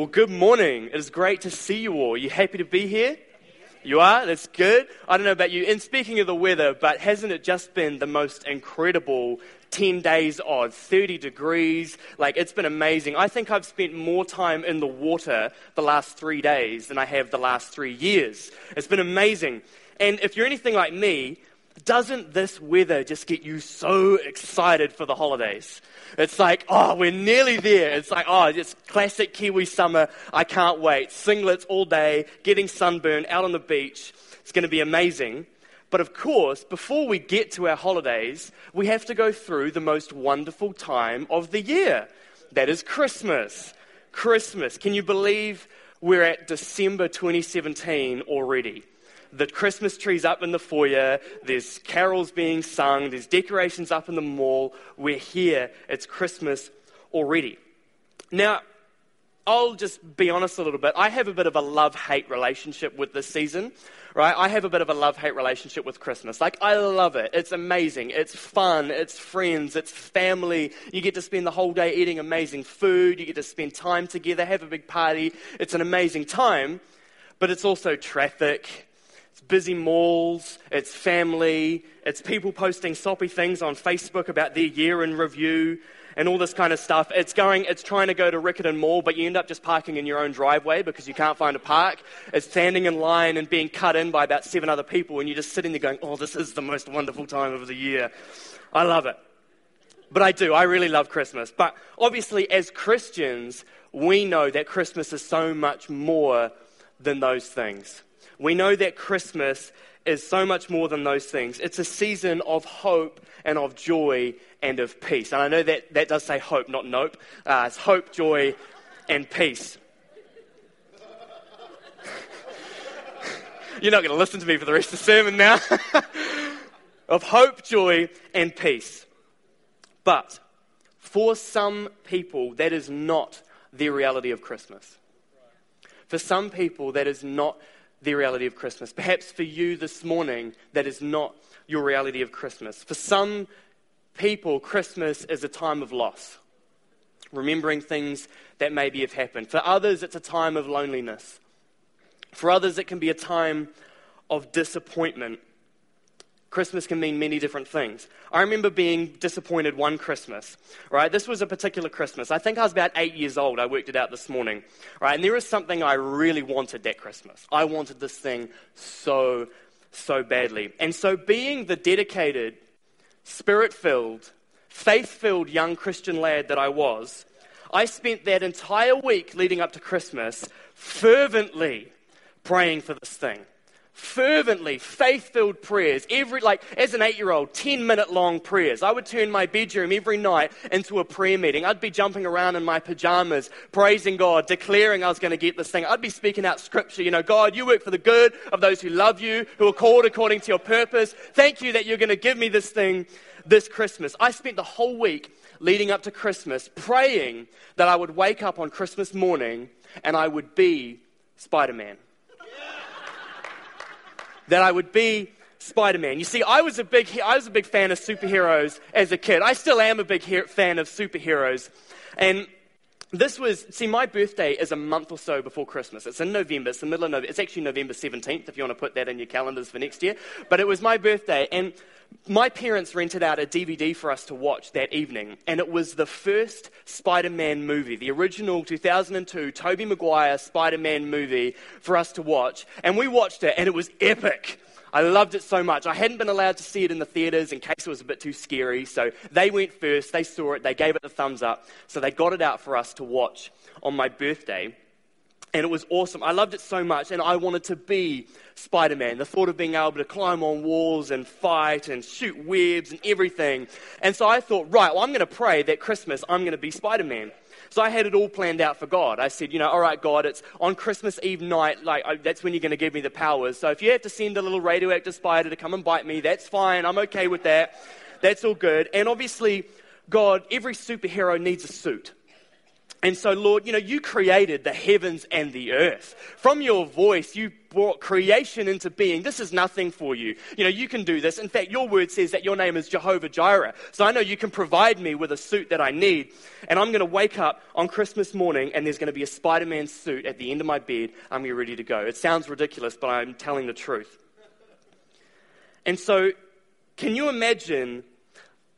Well, good morning. It is great to see you all. Are you happy to be here? You are? That's good. I don't know about you. And speaking of the weather, but hasn't it just been the most incredible 10 days odd, 30 degrees? Like, it's been amazing. I think I've spent more time in the water the last three days than I have the last three years. It's been amazing. And if you're anything like me, doesn't this weather just get you so excited for the holidays? It's like, oh, we're nearly there. It's like, oh, it's classic Kiwi summer. I can't wait. Singlets all day, getting sunburned out on the beach. It's going to be amazing. But of course, before we get to our holidays, we have to go through the most wonderful time of the year. That is Christmas. Christmas. Can you believe we're at December 2017 already? The Christmas tree's up in the foyer, there's carols being sung, there's decorations up in the mall. We're here, it's Christmas already. Now, I'll just be honest a little bit. I have a bit of a love hate relationship with this season, right? I have a bit of a love hate relationship with Christmas. Like, I love it. It's amazing. It's fun. It's friends. It's family. You get to spend the whole day eating amazing food. You get to spend time together, have a big party. It's an amazing time, but it's also traffic. It's busy malls, it's family, it's people posting soppy things on Facebook about their year in review and all this kind of stuff. It's going, it's trying to go to Riccarton Mall, but you end up just parking in your own driveway because you can't find a park. It's standing in line and being cut in by about seven other people, and you're just sitting there going, oh, this is the most wonderful time of the year. I love it. But I do, I really love Christmas. But obviously, as Christians, we know that Christmas is so much more than those things we know that Christmas is so much more than those things. It's a season of hope and of joy and of peace. And I know that that does say hope, not nope. Uh, it's hope, joy, and peace. You're not going to listen to me for the rest of the sermon now. of hope, joy, and peace. But for some people, that is not the reality of Christmas. For some people, that is not the reality of Christmas. Perhaps for you this morning, that is not your reality of Christmas. For some people, Christmas is a time of loss, remembering things that maybe have happened. For others, it's a time of loneliness. For others, it can be a time of disappointment Christmas can mean many different things. I remember being disappointed one Christmas, right? This was a particular Christmas. I think I was about eight years old. I worked it out this morning, right? And there was something I really wanted that Christmas. I wanted this thing so, so badly. And so, being the dedicated, spirit filled, faith filled young Christian lad that I was, I spent that entire week leading up to Christmas fervently praying for this thing fervently, faith filled prayers. Every, like, as an eight year old, 10 minute long prayers. I would turn my bedroom every night into a prayer meeting. I'd be jumping around in my pajamas, praising God, declaring I was going to get this thing. I'd be speaking out scripture. You know, God, you work for the good of those who love you, who are called according to your purpose. Thank you that you're going to give me this thing this Christmas. I spent the whole week leading up to Christmas praying that I would wake up on Christmas morning and I would be Spider Man that I would be Spider Man. You see, I was, a big, I was a big fan of superheroes as a kid. I still am a big he- fan of superheroes. And this was, see, my birthday is a month or so before Christmas. It's in November. It's the middle of November. It's actually November 17th, if you want to put that in your calendars for next year. But it was my birthday. And my parents rented out a DVD for us to watch that evening. And it was the first Spider Man movie, the original 2002 Tobey Maguire Spider Man movie for us to watch. And we watched it, and it was epic. I loved it so much. I hadn't been allowed to see it in the theaters in case it was a bit too scary. So they went first, they saw it, they gave it the thumbs up. So they got it out for us to watch on my birthday. And it was awesome. I loved it so much, and I wanted to be Spider Man. The thought of being able to climb on walls and fight and shoot webs and everything. And so I thought, right, well, I'm going to pray that Christmas I'm going to be Spider Man. So I had it all planned out for God. I said, you know, all right, God, it's on Christmas Eve night, like, I, that's when you're going to give me the powers. So if you have to send a little radioactive spider to come and bite me, that's fine. I'm okay with that. That's all good. And obviously, God, every superhero needs a suit. And so, Lord, you know, you created the heavens and the earth. From your voice, you brought creation into being. This is nothing for you. You know, you can do this. In fact, your word says that your name is Jehovah Jireh. So I know you can provide me with a suit that I need. And I'm going to wake up on Christmas morning and there's going to be a Spider Man suit at the end of my bed. I'm going to be ready to go. It sounds ridiculous, but I'm telling the truth. And so, can you imagine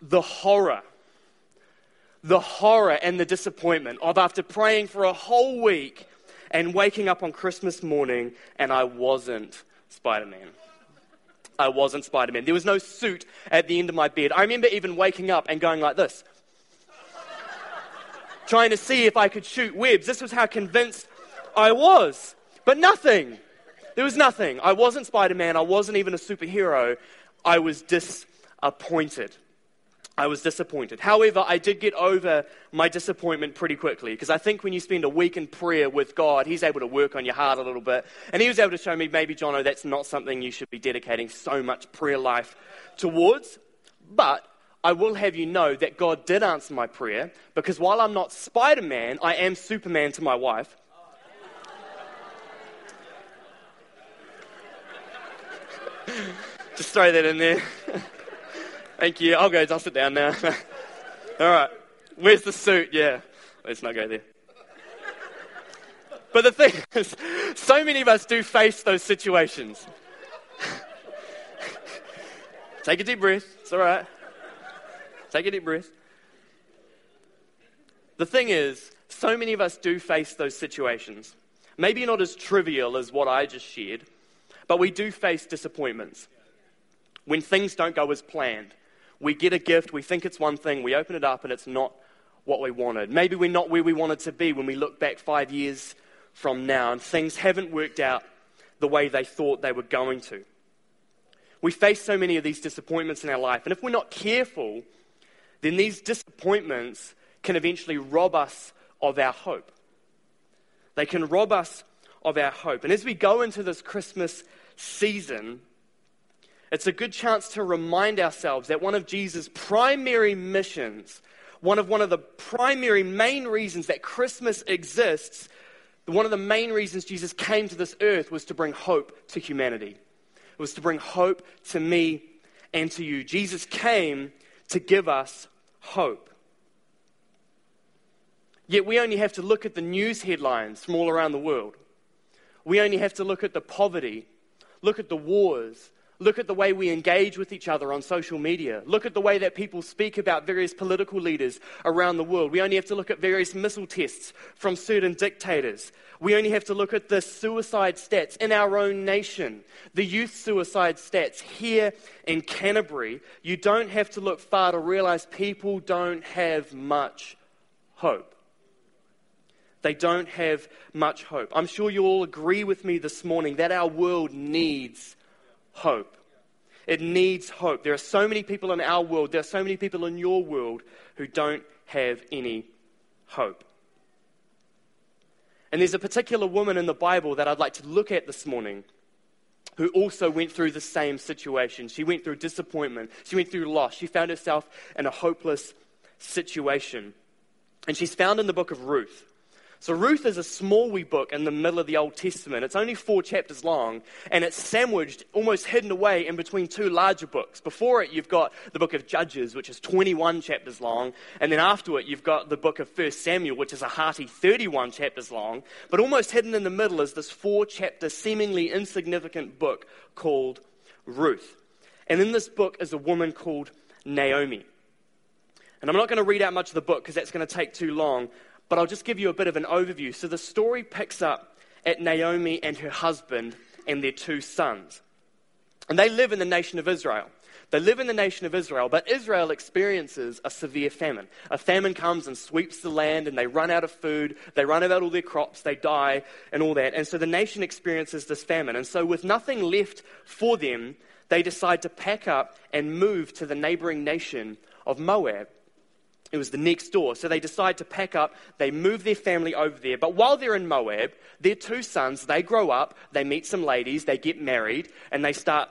the horror? The horror and the disappointment of after praying for a whole week and waking up on Christmas morning and I wasn't Spider Man. I wasn't Spider Man. There was no suit at the end of my bed. I remember even waking up and going like this, trying to see if I could shoot webs. This was how convinced I was. But nothing. There was nothing. I wasn't Spider Man. I wasn't even a superhero. I was disappointed. I was disappointed. However, I did get over my disappointment pretty quickly because I think when you spend a week in prayer with God, He's able to work on your heart a little bit. And He was able to show me, maybe, Jono, that's not something you should be dedicating so much prayer life towards. But I will have you know that God did answer my prayer because while I'm not Spider Man, I am Superman to my wife. Just throw that in there. Thank you. I'll go. I'll sit down now. All right. Where's the suit? Yeah. Let's not go there. But the thing is, so many of us do face those situations. Take a deep breath. It's all right. Take a deep breath. The thing is, so many of us do face those situations. Maybe not as trivial as what I just shared, but we do face disappointments when things don't go as planned we get a gift, we think it's one thing, we open it up, and it's not what we wanted. Maybe we're not where we wanted to be when we look back five years from now, and things haven't worked out the way they thought they were going to. We face so many of these disappointments in our life, and if we're not careful, then these disappointments can eventually rob us of our hope. They can rob us of our hope. And as we go into this Christmas season, it's a good chance to remind ourselves that one of Jesus' primary missions, one of, one of the primary main reasons that Christmas exists, one of the main reasons Jesus came to this earth was to bring hope to humanity. It was to bring hope to me and to you. Jesus came to give us hope. Yet we only have to look at the news headlines from all around the world. We only have to look at the poverty, look at the wars, Look at the way we engage with each other on social media. Look at the way that people speak about various political leaders around the world. We only have to look at various missile tests from certain dictators. We only have to look at the suicide stats in our own nation, the youth suicide stats here in Canterbury. You don't have to look far to realize people don't have much hope. They don't have much hope. I'm sure you all agree with me this morning that our world needs hope. It needs hope. There are so many people in our world, there are so many people in your world who don't have any hope. And there's a particular woman in the Bible that I'd like to look at this morning who also went through the same situation. She went through disappointment, she went through loss, she found herself in a hopeless situation. And she's found in the book of Ruth. So, Ruth is a small wee book in the middle of the Old Testament. It's only four chapters long, and it's sandwiched, almost hidden away in between two larger books. Before it, you've got the book of Judges, which is 21 chapters long, and then after it, you've got the book of 1 Samuel, which is a hearty 31 chapters long. But almost hidden in the middle is this four chapter, seemingly insignificant book called Ruth. And in this book is a woman called Naomi. And I'm not going to read out much of the book because that's going to take too long but I'll just give you a bit of an overview. So the story picks up at Naomi and her husband and their two sons. And they live in the nation of Israel. They live in the nation of Israel, but Israel experiences a severe famine. A famine comes and sweeps the land, and they run out of food, they run out all their crops, they die, and all that. And so the nation experiences this famine. And so, with nothing left for them, they decide to pack up and move to the neighboring nation of Moab. It was the next door. So they decide to pack up. They move their family over there. But while they're in Moab, their two sons, they grow up, they meet some ladies, they get married, and they start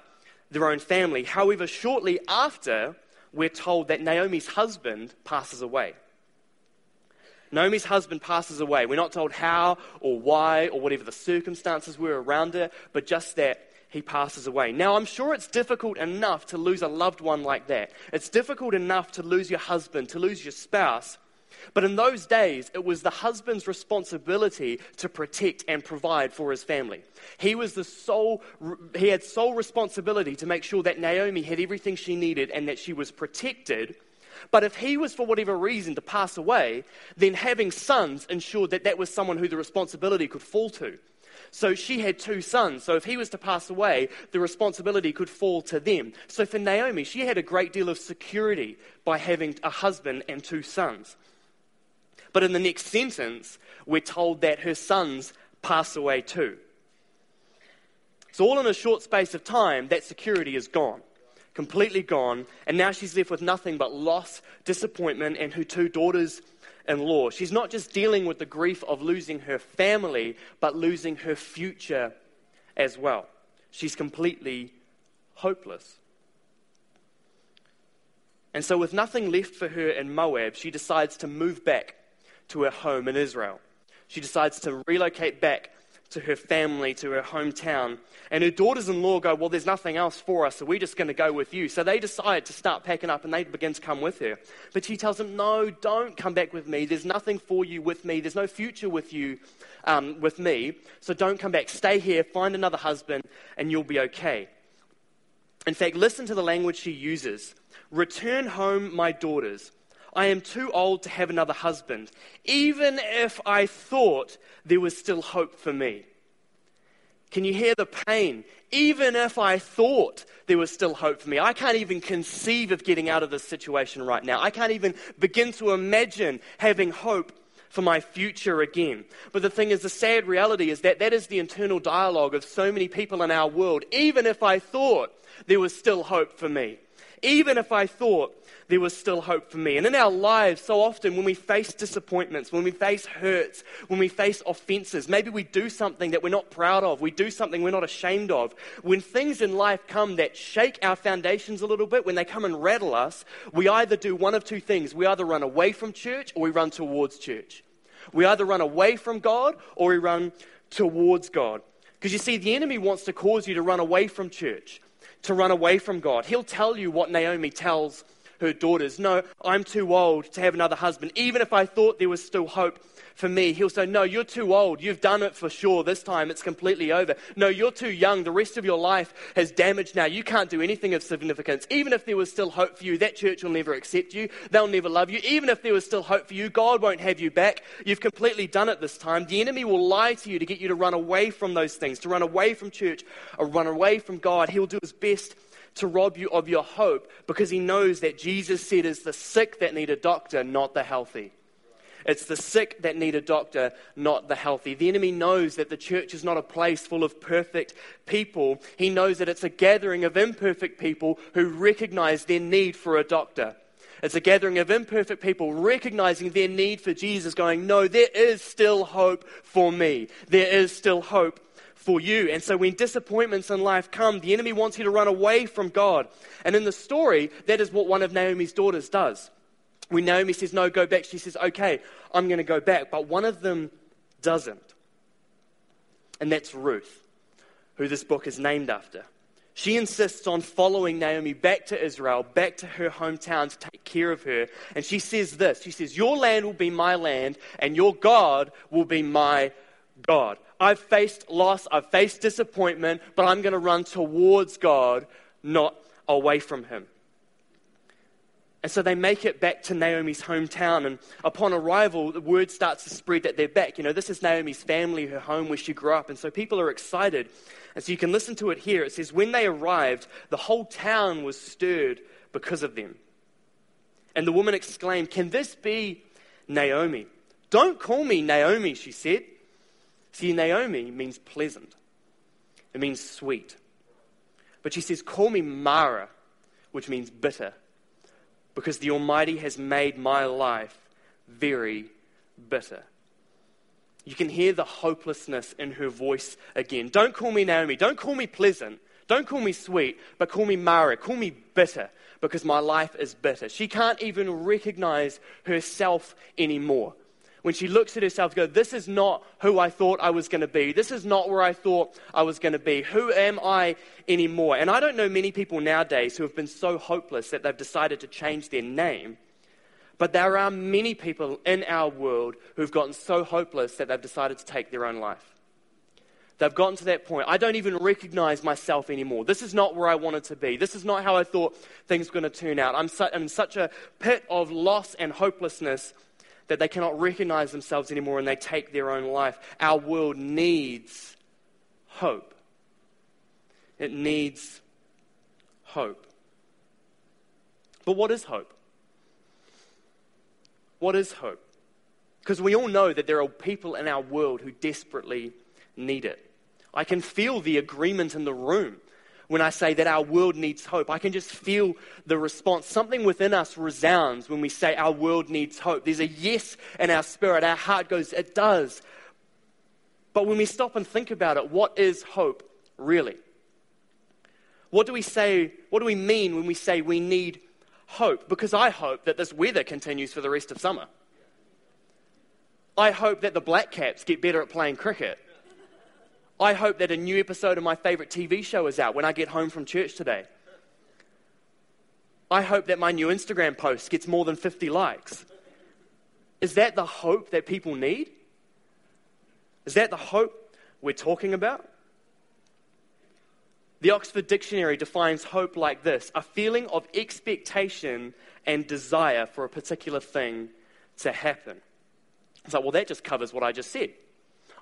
their own family. However, shortly after, we're told that Naomi's husband passes away. Naomi's husband passes away. We're not told how or why or whatever the circumstances were around it, but just that he passes away. Now, I'm sure it's difficult enough to lose a loved one like that. It's difficult enough to lose your husband, to lose your spouse. But in those days, it was the husband's responsibility to protect and provide for his family. He was the sole, he had sole responsibility to make sure that Naomi had everything she needed and that she was protected. But if he was, for whatever reason, to pass away, then having sons ensured that that was someone who the responsibility could fall to. So she had two sons. So if he was to pass away, the responsibility could fall to them. So for Naomi, she had a great deal of security by having a husband and two sons. But in the next sentence, we're told that her sons pass away too. So, all in a short space of time, that security is gone, completely gone, and now she's left with nothing but loss, disappointment, and her two daughters in law. She's not just dealing with the grief of losing her family, but losing her future as well. She's completely hopeless. And so, with nothing left for her in Moab, she decides to move back to her home in Israel. She decides to relocate back to her family, to her hometown. And her daughters in law go, Well, there's nothing else for us, so we're just going to go with you. So they decide to start packing up and they begin to come with her. But she tells them, No, don't come back with me. There's nothing for you with me. There's no future with you, um, with me. So don't come back. Stay here, find another husband, and you'll be okay. In fact, listen to the language she uses Return home, my daughters. I am too old to have another husband, even if I thought there was still hope for me. Can you hear the pain? Even if I thought there was still hope for me, I can't even conceive of getting out of this situation right now. I can't even begin to imagine having hope for my future again. But the thing is, the sad reality is that that is the internal dialogue of so many people in our world. Even if I thought there was still hope for me, even if I thought there was still hope for me. And in our lives, so often when we face disappointments, when we face hurts, when we face offenses, maybe we do something that we're not proud of, we do something we're not ashamed of. When things in life come that shake our foundations a little bit, when they come and rattle us, we either do one of two things. We either run away from church or we run towards church. We either run away from God or we run towards God. Because you see, the enemy wants to cause you to run away from church, to run away from God. He'll tell you what Naomi tells her daughters, No, I'm too old to have another husband. Even if I thought there was still hope for me, he'll say, No, you're too old. You've done it for sure. This time it's completely over. No, you're too young. The rest of your life has damaged now. You can't do anything of significance. Even if there was still hope for you, that church will never accept you. They'll never love you. Even if there was still hope for you, God won't have you back. You've completely done it this time. The enemy will lie to you to get you to run away from those things, to run away from church, or run away from God. He'll do his best to rob you of your hope because he knows that Jesus said it's the sick that need a doctor, not the healthy. It's the sick that need a doctor, not the healthy. The enemy knows that the church is not a place full of perfect people. He knows that it's a gathering of imperfect people who recognize their need for a doctor. It's a gathering of imperfect people recognizing their need for Jesus, going, No, there is still hope for me. There is still hope for you. And so when disappointments in life come, the enemy wants you to run away from God. And in the story, that is what one of Naomi's daughters does. When Naomi says, No, go back, she says, Okay, I'm going to go back. But one of them doesn't. And that's Ruth, who this book is named after. She insists on following Naomi back to Israel, back to her hometown to take care of her. And she says this She says, Your land will be my land, and your God will be my God. I've faced loss, I've faced disappointment, but I'm going to run towards God, not away from Him. And so they make it back to Naomi's hometown. And upon arrival, the word starts to spread that they're back. You know, this is Naomi's family, her home where she grew up. And so people are excited. And so you can listen to it here. It says, When they arrived, the whole town was stirred because of them. And the woman exclaimed, Can this be Naomi? Don't call me Naomi, she said. See, Naomi means pleasant, it means sweet. But she says, Call me Mara, which means bitter, because the Almighty has made my life very bitter. You can hear the hopelessness in her voice again. Don't call me Naomi. Don't call me pleasant. Don't call me sweet, but call me Mara. Call me bitter because my life is bitter. She can't even recognize herself anymore. When she looks at herself, go, This is not who I thought I was going to be. This is not where I thought I was going to be. Who am I anymore? And I don't know many people nowadays who have been so hopeless that they've decided to change their name. But there are many people in our world who've gotten so hopeless that they've decided to take their own life. They've gotten to that point. I don't even recognize myself anymore. This is not where I wanted to be. This is not how I thought things were going to turn out. I'm, su- I'm in such a pit of loss and hopelessness that they cannot recognize themselves anymore and they take their own life. Our world needs hope. It needs hope. But what is hope? What is hope? Because we all know that there are people in our world who desperately need it. I can feel the agreement in the room when I say that our world needs hope. I can just feel the response. Something within us resounds when we say our world needs hope. There's a yes in our spirit. Our heart goes, it does. But when we stop and think about it, what is hope really? What do we say, what do we mean when we say we need hope? Because I hope that this weather continues for the rest of summer. I hope that the Black Caps get better at playing cricket. I hope that a new episode of my favorite TV show is out when I get home from church today. I hope that my new Instagram post gets more than 50 likes. Is that the hope that people need? Is that the hope we're talking about? The Oxford Dictionary defines hope like this a feeling of expectation and desire for a particular thing to happen. It's like, well, that just covers what I just said.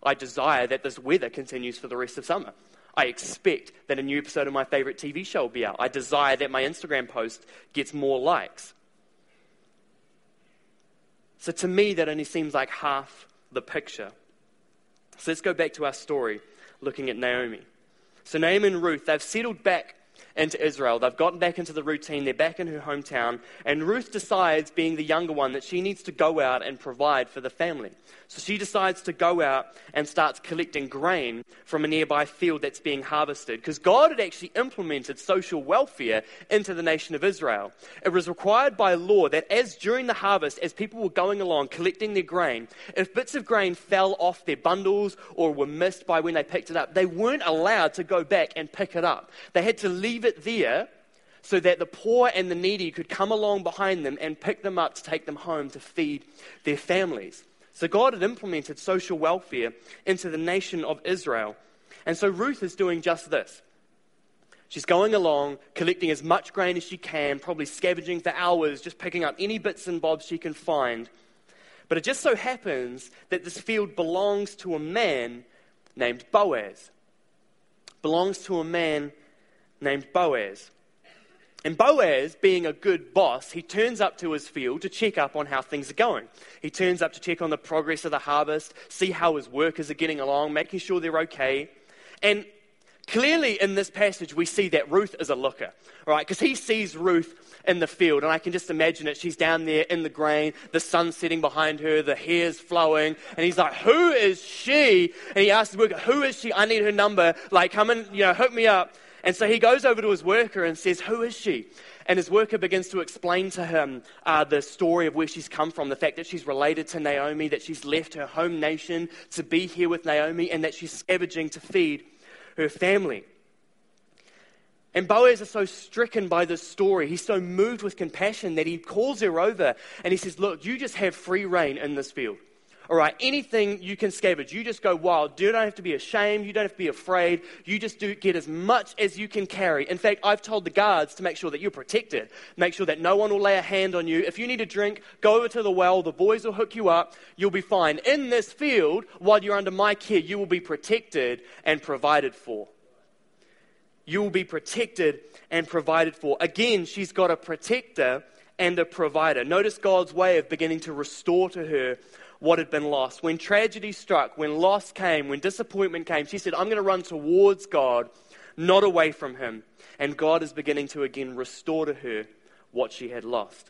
I desire that this weather continues for the rest of summer. I expect that a new episode of my favorite TV show will be out. I desire that my Instagram post gets more likes. So to me, that only seems like half the picture. So let's go back to our story looking at Naomi. So Naomi and Ruth, they've settled back into Israel. They've gotten back into the routine. They're back in her hometown. And Ruth decides, being the younger one, that she needs to go out and provide for the family. So she decides to go out and starts collecting grain from a nearby field that's being harvested. Because God had actually implemented social welfare into the nation of Israel. It was required by law that as during the harvest, as people were going along collecting their grain, if bits of grain fell off their bundles or were missed by when they picked it up, they weren't allowed to go back and pick it up. They had to leave it there so that the poor and the needy could come along behind them and pick them up to take them home to feed their families. So God had implemented social welfare into the nation of Israel. And so Ruth is doing just this. She's going along, collecting as much grain as she can, probably scavenging for hours, just picking up any bits and bobs she can find. But it just so happens that this field belongs to a man named Boaz. Belongs to a man named Boaz. And Boaz, being a good boss, he turns up to his field to check up on how things are going. He turns up to check on the progress of the harvest, see how his workers are getting along, making sure they're okay. And clearly in this passage, we see that Ruth is a looker, right? Because he sees Ruth in the field, and I can just imagine it. She's down there in the grain, the sun's setting behind her, the hair's flowing, and he's like, Who is she? And he asks the worker, Who is she? I need her number. Like, come and, you know, hook me up. And so he goes over to his worker and says, Who is she? And his worker begins to explain to him uh, the story of where she's come from, the fact that she's related to Naomi, that she's left her home nation to be here with Naomi, and that she's scavenging to feed her family. And Boaz is so stricken by this story, he's so moved with compassion that he calls her over and he says, Look, you just have free rein in this field. All right, anything you can scavenge, you just go wild. You don't have to be ashamed. You don't have to be afraid. You just do get as much as you can carry. In fact, I've told the guards to make sure that you're protected. Make sure that no one will lay a hand on you. If you need a drink, go over to the well. The boys will hook you up. You'll be fine. In this field, while you're under my care, you will be protected and provided for. You will be protected and provided for. Again, she's got a protector and a provider. Notice God's way of beginning to restore to her what had been lost. When tragedy struck, when loss came, when disappointment came, she said, I'm going to run towards God, not away from Him. And God is beginning to again restore to her what she had lost.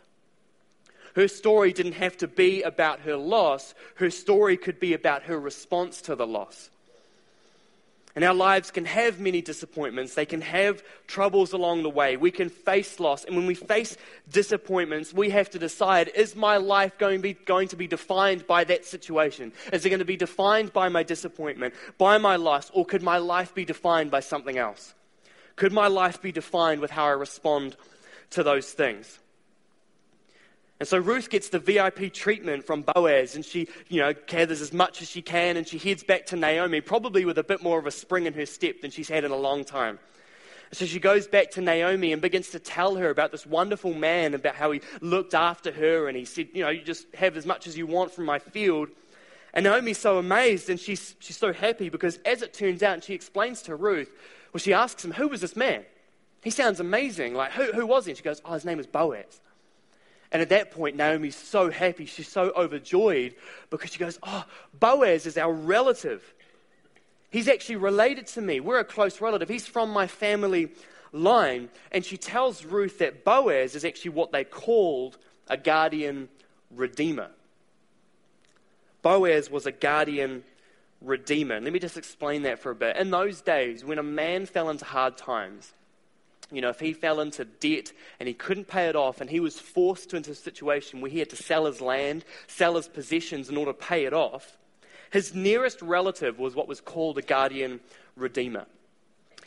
Her story didn't have to be about her loss, her story could be about her response to the loss. And our lives can have many disappointments. They can have troubles along the way. We can face loss. And when we face disappointments, we have to decide is my life going to be, going to be defined by that situation? Is it going to be defined by my disappointment, by my loss, or could my life be defined by something else? Could my life be defined with how I respond to those things? And so Ruth gets the VIP treatment from Boaz, and she, you know, gathers as much as she can, and she heads back to Naomi, probably with a bit more of a spring in her step than she's had in a long time. So she goes back to Naomi and begins to tell her about this wonderful man, about how he looked after her, and he said, you know, you just have as much as you want from my field. And Naomi's so amazed, and she's, she's so happy because, as it turns out, and she explains to Ruth, well, she asks him, who was this man? He sounds amazing. Like, who, who was he? And she goes, oh, his name is Boaz. And at that point, Naomi's so happy. She's so overjoyed because she goes, Oh, Boaz is our relative. He's actually related to me. We're a close relative. He's from my family line. And she tells Ruth that Boaz is actually what they called a guardian redeemer. Boaz was a guardian redeemer. Let me just explain that for a bit. In those days, when a man fell into hard times, you know, if he fell into debt and he couldn't pay it off and he was forced into a situation where he had to sell his land, sell his possessions in order to pay it off, his nearest relative was what was called a guardian redeemer.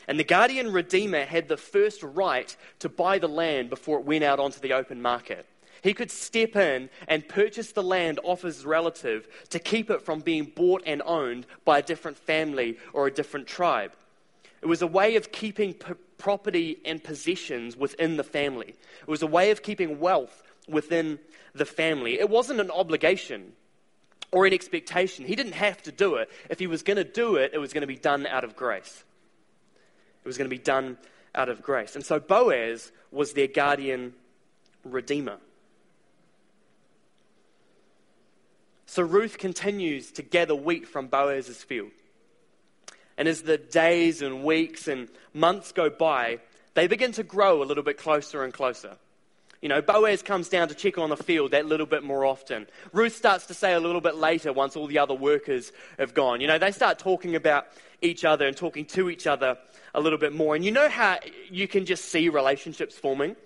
And the guardian redeemer had the first right to buy the land before it went out onto the open market. He could step in and purchase the land off his relative to keep it from being bought and owned by a different family or a different tribe. It was a way of keeping property and possessions within the family. It was a way of keeping wealth within the family. It wasn't an obligation or an expectation. He didn't have to do it. If he was going to do it, it was going to be done out of grace. It was going to be done out of grace. And so Boaz was their guardian redeemer. So Ruth continues to gather wheat from Boaz's field. And as the days and weeks and months go by, they begin to grow a little bit closer and closer. You know, Boaz comes down to check on the field that little bit more often. Ruth starts to say a little bit later once all the other workers have gone. You know, they start talking about each other and talking to each other a little bit more. And you know how you can just see relationships forming?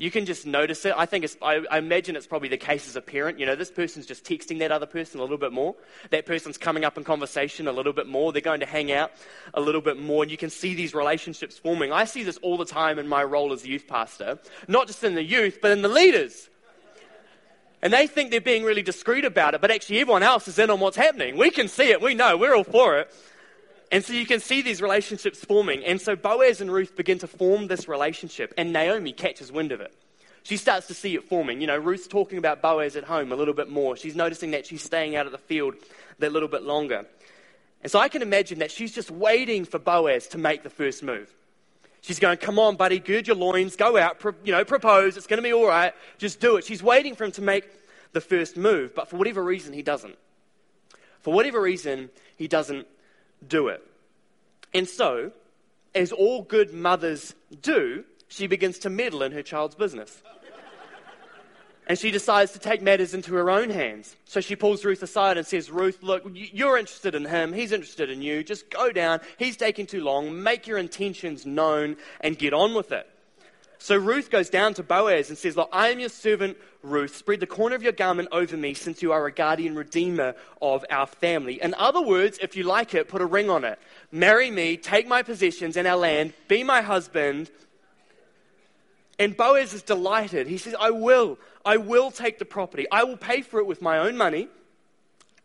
You can just notice it. I think it's, I, I, imagine it's probably the case as a parent. You know, this person's just texting that other person a little bit more. That person's coming up in conversation a little bit more. They're going to hang out a little bit more. And you can see these relationships forming. I see this all the time in my role as a youth pastor, not just in the youth, but in the leaders. And they think they're being really discreet about it, but actually everyone else is in on what's happening. We can see it. We know. We're all for it. And so you can see these relationships forming. And so Boaz and Ruth begin to form this relationship, and Naomi catches wind of it. She starts to see it forming. You know, Ruth's talking about Boaz at home a little bit more. She's noticing that she's staying out of the field that little bit longer. And so I can imagine that she's just waiting for Boaz to make the first move. She's going, Come on, buddy, gird your loins, go out, pro- you know, propose, it's going to be all right, just do it. She's waiting for him to make the first move, but for whatever reason, he doesn't. For whatever reason, he doesn't do it. And so, as all good mothers do, she begins to meddle in her child's business. and she decides to take matters into her own hands. So she pulls Ruth aside and says, Ruth, look, you're interested in him. He's interested in you. Just go down. He's taking too long. Make your intentions known and get on with it. So Ruth goes down to Boaz and says, Look, I am your servant, Ruth. Spread the corner of your garment over me, since you are a guardian redeemer of our family. In other words, if you like it, put a ring on it. Marry me, take my possessions and our land, be my husband. And Boaz is delighted. He says, I will. I will take the property. I will pay for it with my own money,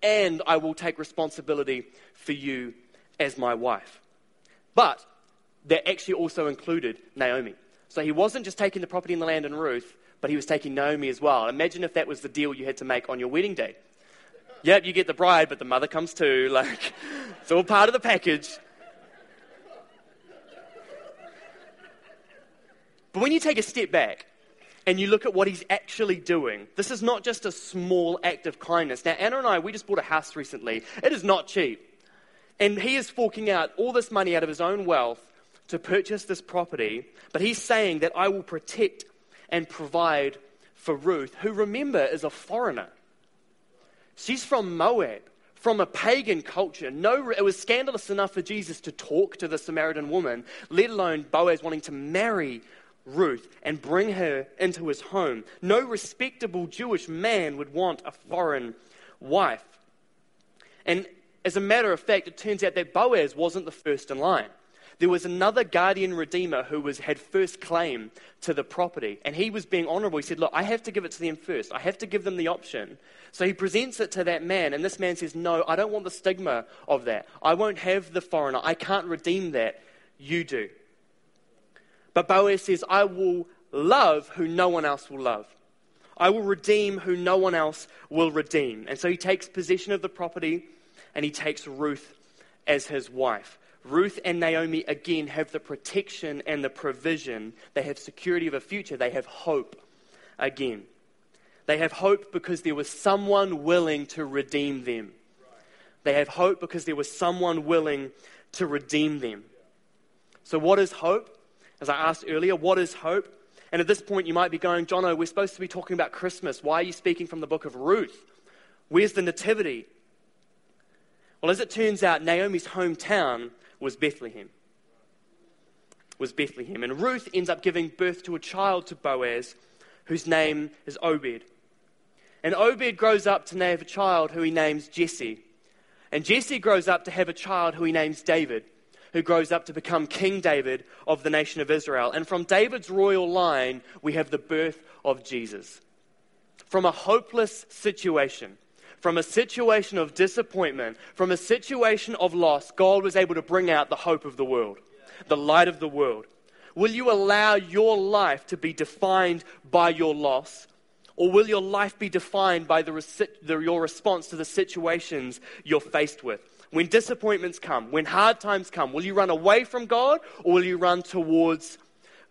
and I will take responsibility for you as my wife. But that actually also included Naomi. So he wasn't just taking the property and the land and Ruth, but he was taking Naomi as well. Imagine if that was the deal you had to make on your wedding day. Yep, you get the bride, but the mother comes too. Like, it's all part of the package. But when you take a step back and you look at what he's actually doing, this is not just a small act of kindness. Now, Anna and I, we just bought a house recently. It is not cheap. And he is forking out all this money out of his own wealth to purchase this property, but he's saying that I will protect and provide for Ruth, who remember is a foreigner. She's from Moab, from a pagan culture. No, it was scandalous enough for Jesus to talk to the Samaritan woman, let alone Boaz wanting to marry Ruth and bring her into his home. No respectable Jewish man would want a foreign wife. And as a matter of fact, it turns out that Boaz wasn't the first in line. There was another guardian redeemer who was, had first claim to the property, and he was being honorable. He said, Look, I have to give it to them first. I have to give them the option. So he presents it to that man, and this man says, No, I don't want the stigma of that. I won't have the foreigner. I can't redeem that. You do. But Boaz says, I will love who no one else will love. I will redeem who no one else will redeem. And so he takes possession of the property and he takes Ruth as his wife. Ruth and Naomi again have the protection and the provision. They have security of a future. They have hope again. They have hope because there was someone willing to redeem them. They have hope because there was someone willing to redeem them. So, what is hope? As I asked earlier, what is hope? And at this point, you might be going, Jono, we're supposed to be talking about Christmas. Why are you speaking from the book of Ruth? Where's the nativity? Well, as it turns out, Naomi's hometown was Bethlehem. Was Bethlehem. And Ruth ends up giving birth to a child to Boaz whose name is Obed. And Obed grows up to have a child who he names Jesse. And Jesse grows up to have a child who he names David, who grows up to become King David of the nation of Israel. And from David's royal line, we have the birth of Jesus. From a hopeless situation, from a situation of disappointment, from a situation of loss, God was able to bring out the hope of the world, the light of the world. Will you allow your life to be defined by your loss? Or will your life be defined by the, the, your response to the situations you're faced with? When disappointments come, when hard times come, will you run away from God or will you run towards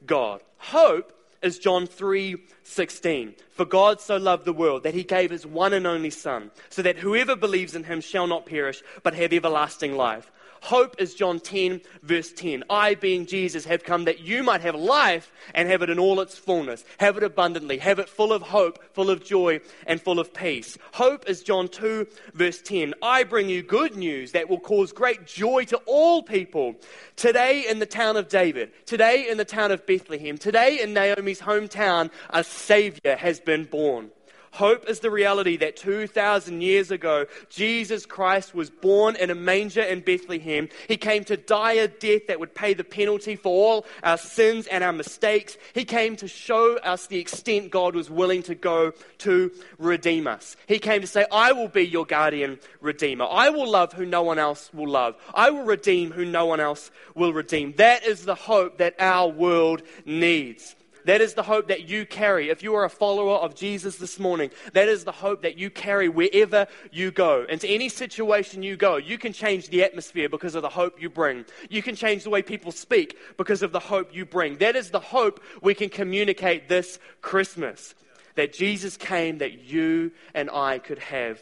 God? Hope is John 3:16. For God so loved the world that he gave his one and only son, so that whoever believes in him shall not perish but have everlasting life. Hope is John 10, verse 10. I, being Jesus, have come that you might have life and have it in all its fullness. Have it abundantly. Have it full of hope, full of joy, and full of peace. Hope is John 2, verse 10. I bring you good news that will cause great joy to all people. Today in the town of David, today in the town of Bethlehem, today in Naomi's hometown, a Savior has been born. Hope is the reality that 2,000 years ago, Jesus Christ was born in a manger in Bethlehem. He came to die a death that would pay the penalty for all our sins and our mistakes. He came to show us the extent God was willing to go to redeem us. He came to say, I will be your guardian redeemer. I will love who no one else will love. I will redeem who no one else will redeem. That is the hope that our world needs. That is the hope that you carry. If you are a follower of Jesus this morning, that is the hope that you carry wherever you go. Into any situation you go, you can change the atmosphere because of the hope you bring. You can change the way people speak because of the hope you bring. That is the hope we can communicate this Christmas. That Jesus came that you and I could have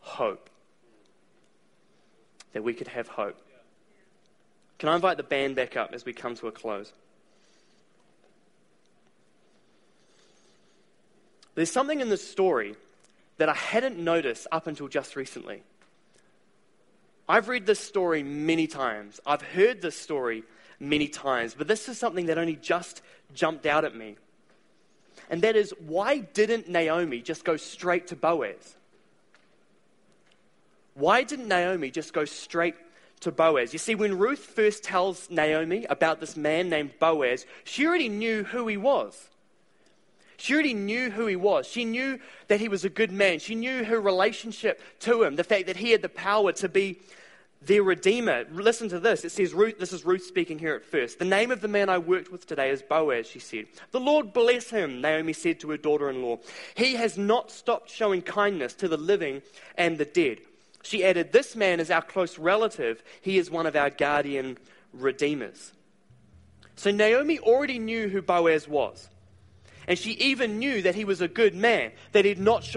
hope. That we could have hope. Can I invite the band back up as we come to a close? There's something in this story that I hadn't noticed up until just recently. I've read this story many times, I've heard this story many times, but this is something that only just jumped out at me. And that is, why didn't Naomi just go straight to Boaz? Why didn't Naomi just go straight to Boaz? You see, when Ruth first tells Naomi about this man named Boaz, she already knew who he was. She already knew who he was. She knew that he was a good man. She knew her relationship to him, the fact that he had the power to be their redeemer. Listen to this. It says, Ruth, this is Ruth speaking here at first. The name of the man I worked with today is Boaz, she said. The Lord bless him, Naomi said to her daughter in law. He has not stopped showing kindness to the living and the dead. She added, This man is our close relative. He is one of our guardian redeemers. So Naomi already knew who Boaz was. And she even knew that he was a good man, that he'd not,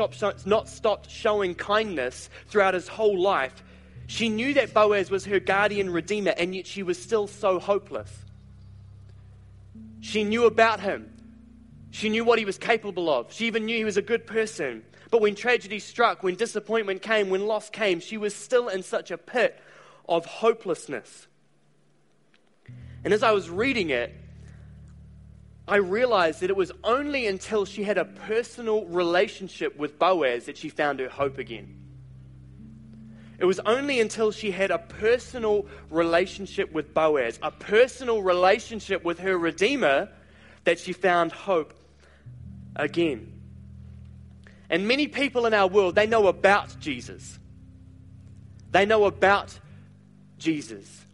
not stopped showing kindness throughout his whole life. She knew that Boaz was her guardian redeemer, and yet she was still so hopeless. She knew about him. She knew what he was capable of. She even knew he was a good person. But when tragedy struck, when disappointment came, when loss came, she was still in such a pit of hopelessness. And as I was reading it, I realized that it was only until she had a personal relationship with Boaz that she found her hope again. It was only until she had a personal relationship with Boaz, a personal relationship with her Redeemer, that she found hope again. And many people in our world, they know about Jesus. They know about Jesus.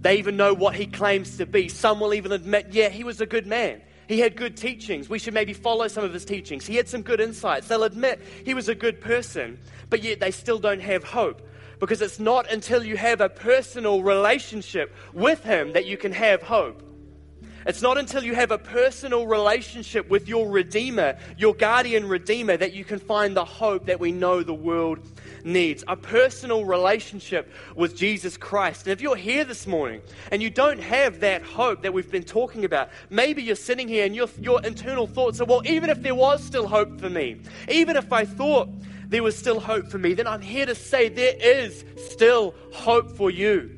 They even know what he claims to be. Some will even admit, yeah, he was a good man. He had good teachings. We should maybe follow some of his teachings. He had some good insights. They'll admit he was a good person, but yet they still don't have hope. Because it's not until you have a personal relationship with him that you can have hope. It's not until you have a personal relationship with your Redeemer, your guardian Redeemer, that you can find the hope that we know the world needs. A personal relationship with Jesus Christ. And if you're here this morning and you don't have that hope that we've been talking about, maybe you're sitting here and your, your internal thoughts are, well, even if there was still hope for me, even if I thought there was still hope for me, then I'm here to say there is still hope for you.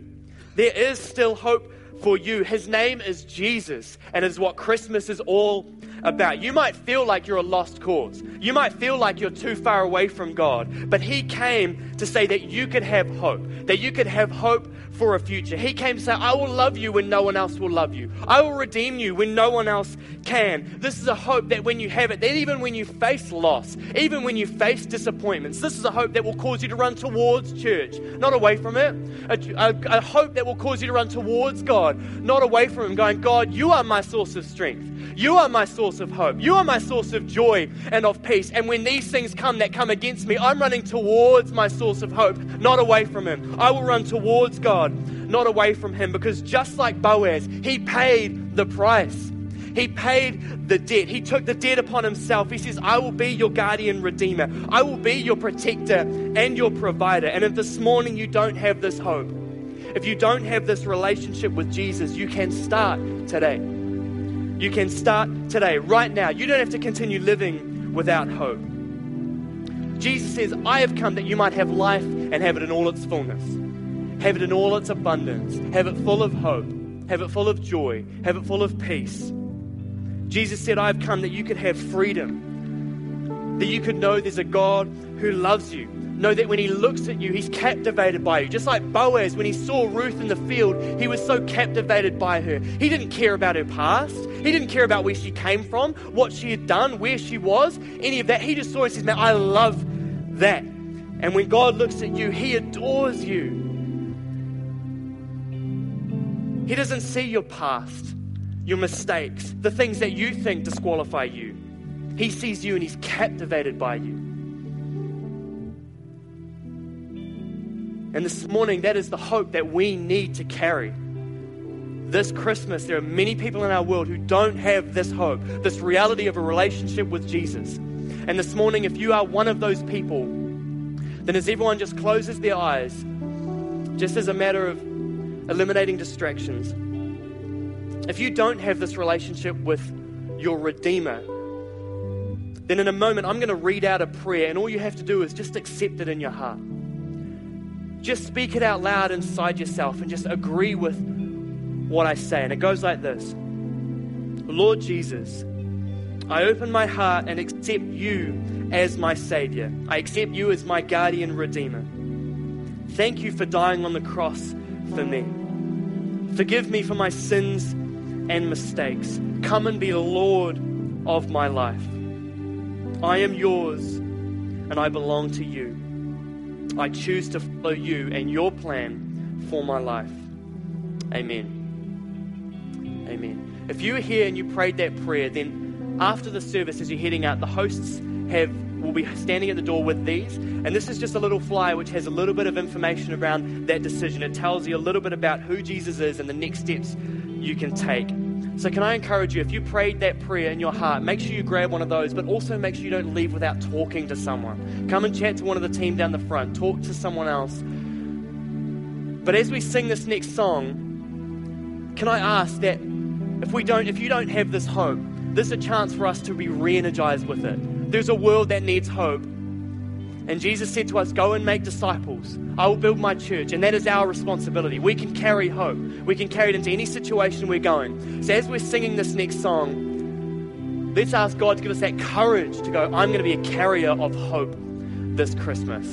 There is still hope for you. His name is Jesus, and is what Christmas is all about. You might feel like you're a lost cause. You might feel like you're too far away from God, but He came to say that you could have hope, that you could have hope for a future. He came to say, I will love you when no one else will love you. I will redeem you when no one else can. This is a hope that when you have it, that even when you face loss, even when you face disappointments, this is a hope that will cause you to run towards church, not away from it. A, a, a hope that will cause you to run towards God, not away from Him, going, God, you are my source of strength. You are my source of hope. You are my source of joy and of peace. And when these things come that come against me, I'm running towards my source of hope, not away from Him. I will run towards God, not away from Him, because just like Boaz, He paid the price. He paid the debt. He took the debt upon himself. He says, I will be your guardian redeemer. I will be your protector and your provider. And if this morning you don't have this hope, if you don't have this relationship with Jesus, you can start today. You can start today, right now. You don't have to continue living without hope. Jesus says, I have come that you might have life and have it in all its fullness. Have it in all its abundance. Have it full of hope. Have it full of joy. Have it full of peace. Jesus said, I have come that you could have freedom. That you could know there's a God who loves you know that when he looks at you, he's captivated by you. Just like Boaz, when he saw Ruth in the field, he was so captivated by her. He didn't care about her past, he didn't care about where she came from, what she had done, where she was, any of that. He just saw and says, Man, I love that. And when God looks at you, he adores you. He doesn't see your past, your mistakes, the things that you think disqualify you. He sees you and he's captivated by you. And this morning, that is the hope that we need to carry. This Christmas, there are many people in our world who don't have this hope, this reality of a relationship with Jesus. And this morning, if you are one of those people, then as everyone just closes their eyes, just as a matter of eliminating distractions, if you don't have this relationship with your Redeemer, then in a moment I'm going to read out a prayer, and all you have to do is just accept it in your heart. Just speak it out loud inside yourself and just agree with what I say. And it goes like this Lord Jesus, I open my heart and accept you as my Savior. I accept you as my guardian Redeemer. Thank you for dying on the cross for me. Forgive me for my sins and mistakes. Come and be Lord of my life. I am yours and I belong to you. I choose to follow you and your plan for my life. Amen. Amen. If you are here and you prayed that prayer, then after the service, as you're heading out, the hosts have will be standing at the door with these. And this is just a little flyer which has a little bit of information around that decision. It tells you a little bit about who Jesus is and the next steps you can take. So, can I encourage you, if you prayed that prayer in your heart, make sure you grab one of those, but also make sure you don't leave without talking to someone. Come and chat to one of the team down the front, talk to someone else. But as we sing this next song, can I ask that if we don't, if you don't have this hope, there's a chance for us to be re energized with it. There's a world that needs hope, And Jesus said to us, Go and make disciples. I will build my church. And that is our responsibility. We can carry hope. We can carry it into any situation we're going. So as we're singing this next song, let's ask God to give us that courage to go, I'm going to be a carrier of hope this Christmas.